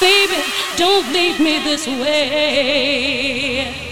Baby, don't leave me this way.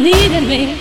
The need in me.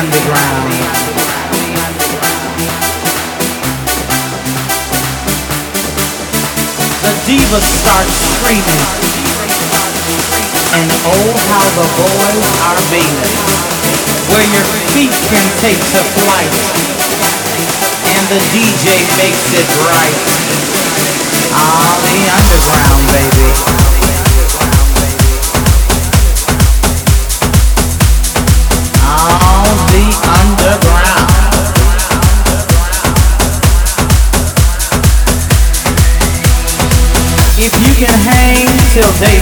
underground. The divas start screaming, and oh how the boys are beating, where your feet can take to flight, and the DJ makes it right. Ah, the underground, baby. till day